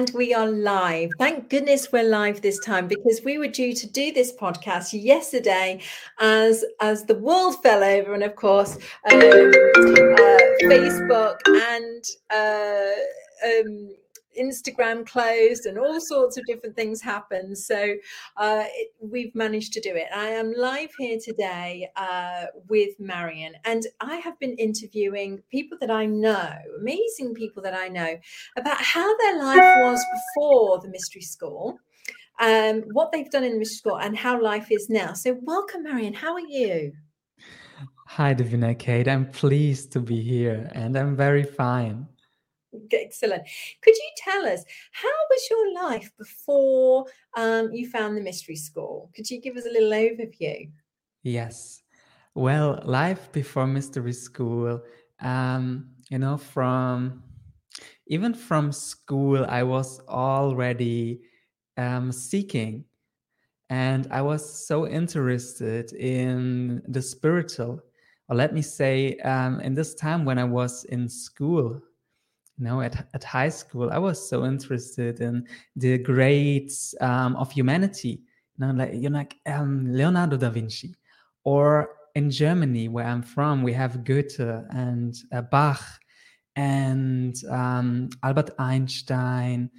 And we are live. Thank goodness we're live this time because we were due to do this podcast yesterday as as the world fell over, and of course, um, uh, Facebook and uh, um, Instagram closed and all sorts of different things happened. So uh, it, we've managed to do it. I am live here today uh, with Marion, and I have been interviewing people that I know, amazing people that I know, about how their life was before the mystery school. Um, what they've done in the mystery school and how life is now. So, welcome, Marion. How are you? Hi, Davina Kate. I'm pleased to be here and I'm very fine. Excellent. Could you tell us how was your life before um, you found the mystery school? Could you give us a little overview? Yes. Well, life before mystery school, um, you know, from even from school, I was already um, seeking, and I was so interested in the spiritual. Or let me say, um, in this time when I was in school, know at, at high school i was so interested in the greats um, of humanity. You know like you know like um, leonardo da vinci. Or in germany where i'm from we have goethe and uh, bach and um, albert einstein.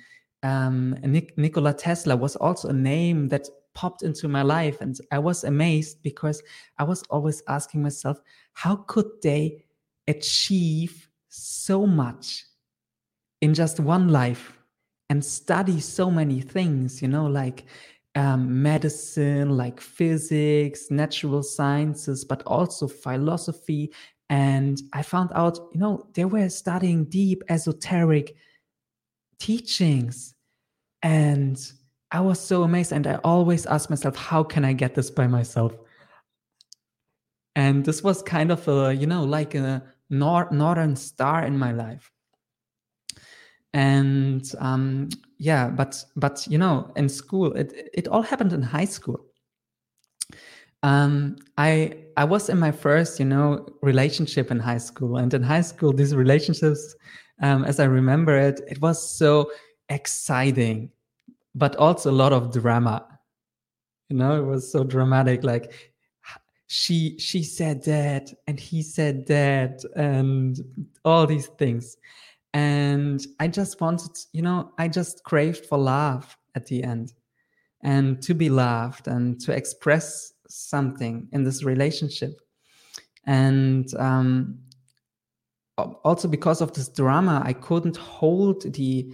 Um, Nik- nikola tesla was also a name that popped into my life and i was amazed because i was always asking myself how could they achieve so much in just one life and study so many things, you know, like um, medicine, like physics, natural sciences, but also philosophy. And I found out, you know, they were studying deep esoteric teachings. And I was so amazed. And I always ask myself, how can I get this by myself? And this was kind of a, you know, like a nor- northern star in my life and um, yeah but but you know in school it it all happened in high school. Um, i i was in my first you know relationship in high school. And in high school these relationships um, as i remember it it was so exciting but also a lot of drama. You know it was so dramatic like she she said that and he said that and all these things and i just wanted you know i just craved for love at the end. And to be loved and to express something in this relationship. And um, also because of this drama i couldn't hold the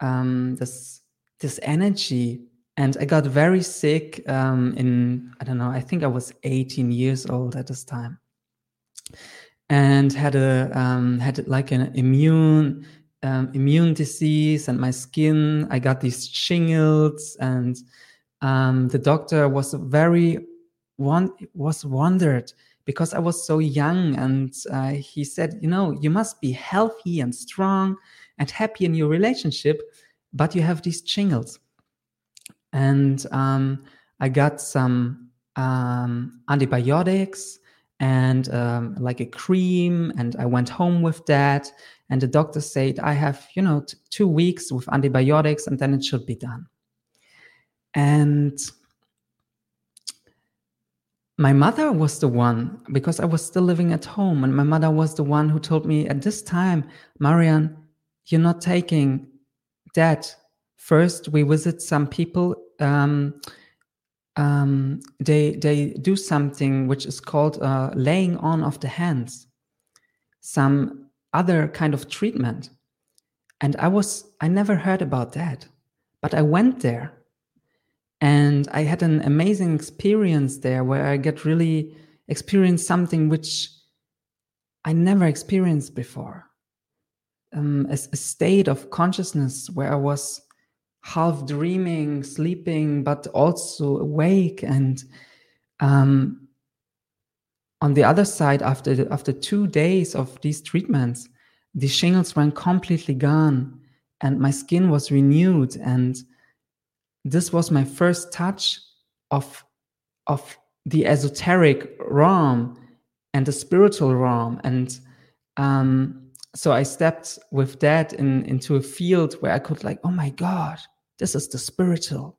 um, this this energy. And i got very sick um, in i don't know i think i was 18 years old at this time and had a um, had like an immune um, immune disease and my skin i got these shingles and um, the doctor was very one was wondered because i was so young and uh, he said you know you must be healthy and strong and happy in your relationship but you have these shingles. And um, i got some um, antibiotics and um, like a cream and i went home with that. And the doctor said i have you know t- two weeks with antibiotics and then it should be done. And my mother was the one because i was still living at home and my mother was the one who told me at this time marion you're not taking that. First we visit some people um, um, they they do something which is called uh, laying on of the hands, some other kind of treatment. And I was I never heard about that, but I went there, and I had an amazing experience there where I get really experienced something which I never experienced before. Um, a, a state of consciousness where I was half dreaming, sleeping, but also awake. And um, on the other side, after after two days of these treatments, the shingles were completely gone, and my skin was renewed. And this was my first touch of of the esoteric realm and the spiritual realm and um, so i stepped with that in, into a field where i could like oh my god this is the spiritual.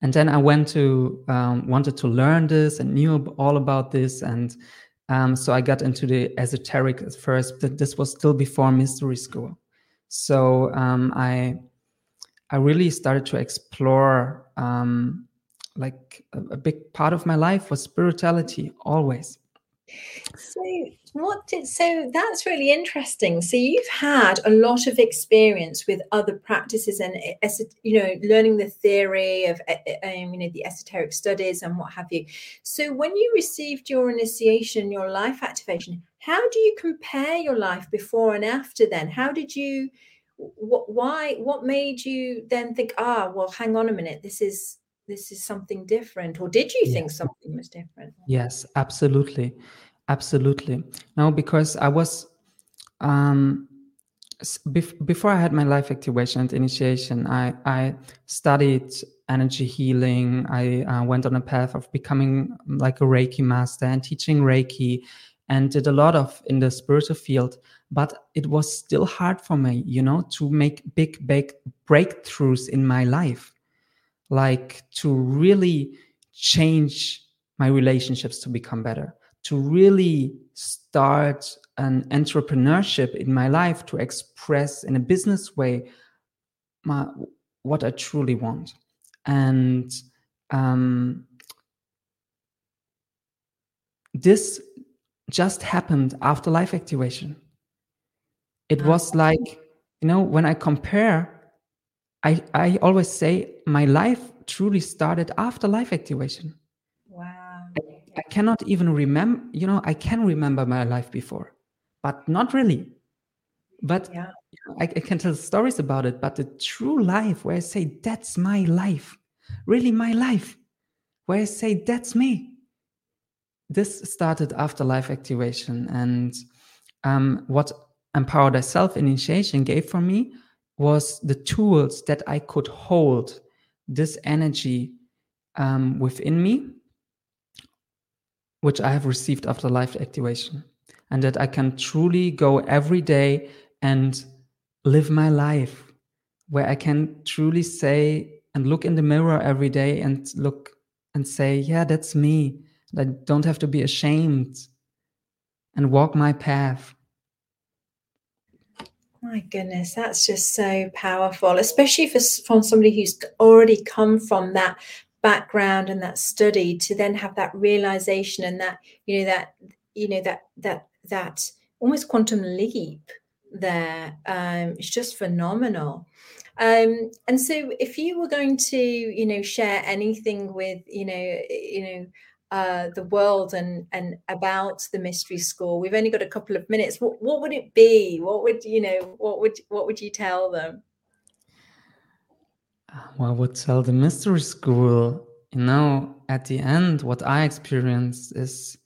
And then i went to um, wanted to learn this and knew all about this and um, so i got into the esoteric at first but this was still before mystery school. So um, i i really started to explore um, like a, a big part of my life was spirituality always. So what did so that's really interesting. So you've had a lot of experience with other practices and you know learning the theory of um, you know the esoteric studies and what have you. So when you received your initiation your life activation how do you compare your life before and after then? How did you what why what made you then think ah well hang on a minute this is this is something different or did you yes. think something was different? Yes absolutely absolutely. No because i was um bef- before i had my life activation and initiation i i studied energy healing. I uh, went on a path of becoming like a reiki master and teaching reiki and did a lot of in the spiritual field but it was still hard for me you know to make big big breakthroughs in my life like to really change my relationships to become better, to really start an entrepreneurship in my life to express in a business way my, what I truly want. And um, this just happened after life activation. It was like, you know, when I compare I, I always say my life truly started after life activation. I, cannot even remember, you know, I can remember my life before, but not really. But yeah. I, I can tell stories about it, but the true life where I say, that's my life, really my life, where I say, that's me. This started after life activation. And um, what Empowered Thyself initiation gave for me was the tools that I could hold this energy um, within me, which I have received after life activation, and that I can truly go every day and live my life where I can truly say and look in the mirror every day and look and say, Yeah, that's me. I don't have to be ashamed and walk my path my goodness, that's just so powerful, especially for from somebody who's already come from that background and that study to then have that realization and that you know that you know that that that almost quantum leap there um it's just phenomenal um and so if you were going to you know share anything with you know you know uh, the world and and about the mystery school. We've only got a couple of minutes. What what would it be? What would you know? What would what would you tell them? Well, I would tell the mystery school. You know, at the end, what I experienced is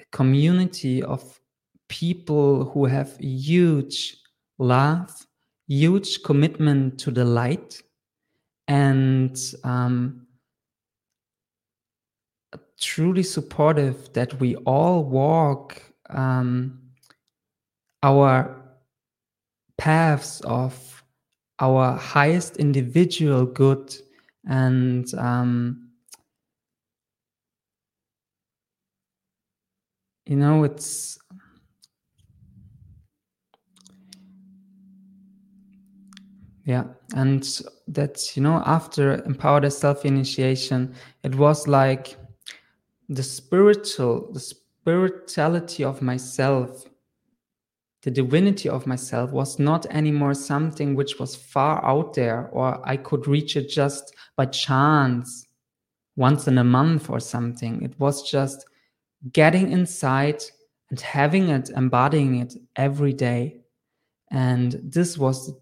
a community of people who have huge love, huge commitment to the light, and um, truly supportive that we all walk um, our paths of our highest individual good and um, you know it's yeah and that you know after empowered self initiation it was like the spiritual, the spirituality of myself, the divinity of myself was not anymore something which was far out there or I could reach it just by chance once in a month or something. It was just getting inside and having it, embodying it every day. And this was the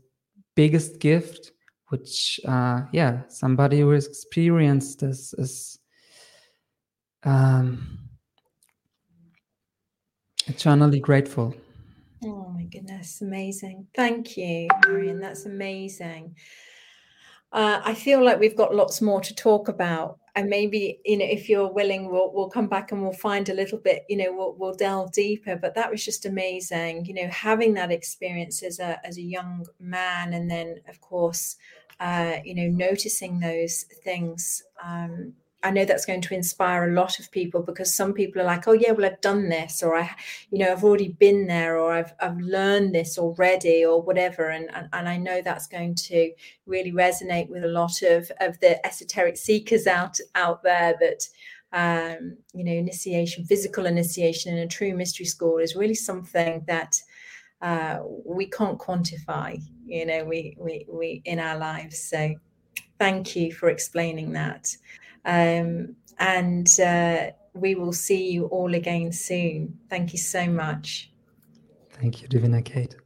biggest gift which uh, yeah somebody who has experienced this is um, eternally grateful goodness amazing thank you marion that's amazing uh, I feel like we've got lots more to talk about, and maybe you know, if you're willing, we'll we'll come back and we'll find a little bit. You know, we'll we'll delve deeper. But that was just amazing. You know, having that experience as a as a young man, and then of course, uh, you know, noticing those things um, I know that's going to inspire a lot of people because some people are like, oh yeah, well I've done this, or I, you know, I've already been there, or I've I've learned this already, or whatever, and and, and I know that's going to really resonate with a lot of of the esoteric seekers out out there that. Um, you know, initiation, physical initiation in a true mystery school is really something that uh, we can't quantify. You know, we we we in our lives. So, thank you for explaining that. Um, and uh, we will see you all again soon. Thank you so much. Thank you, Divina Kate.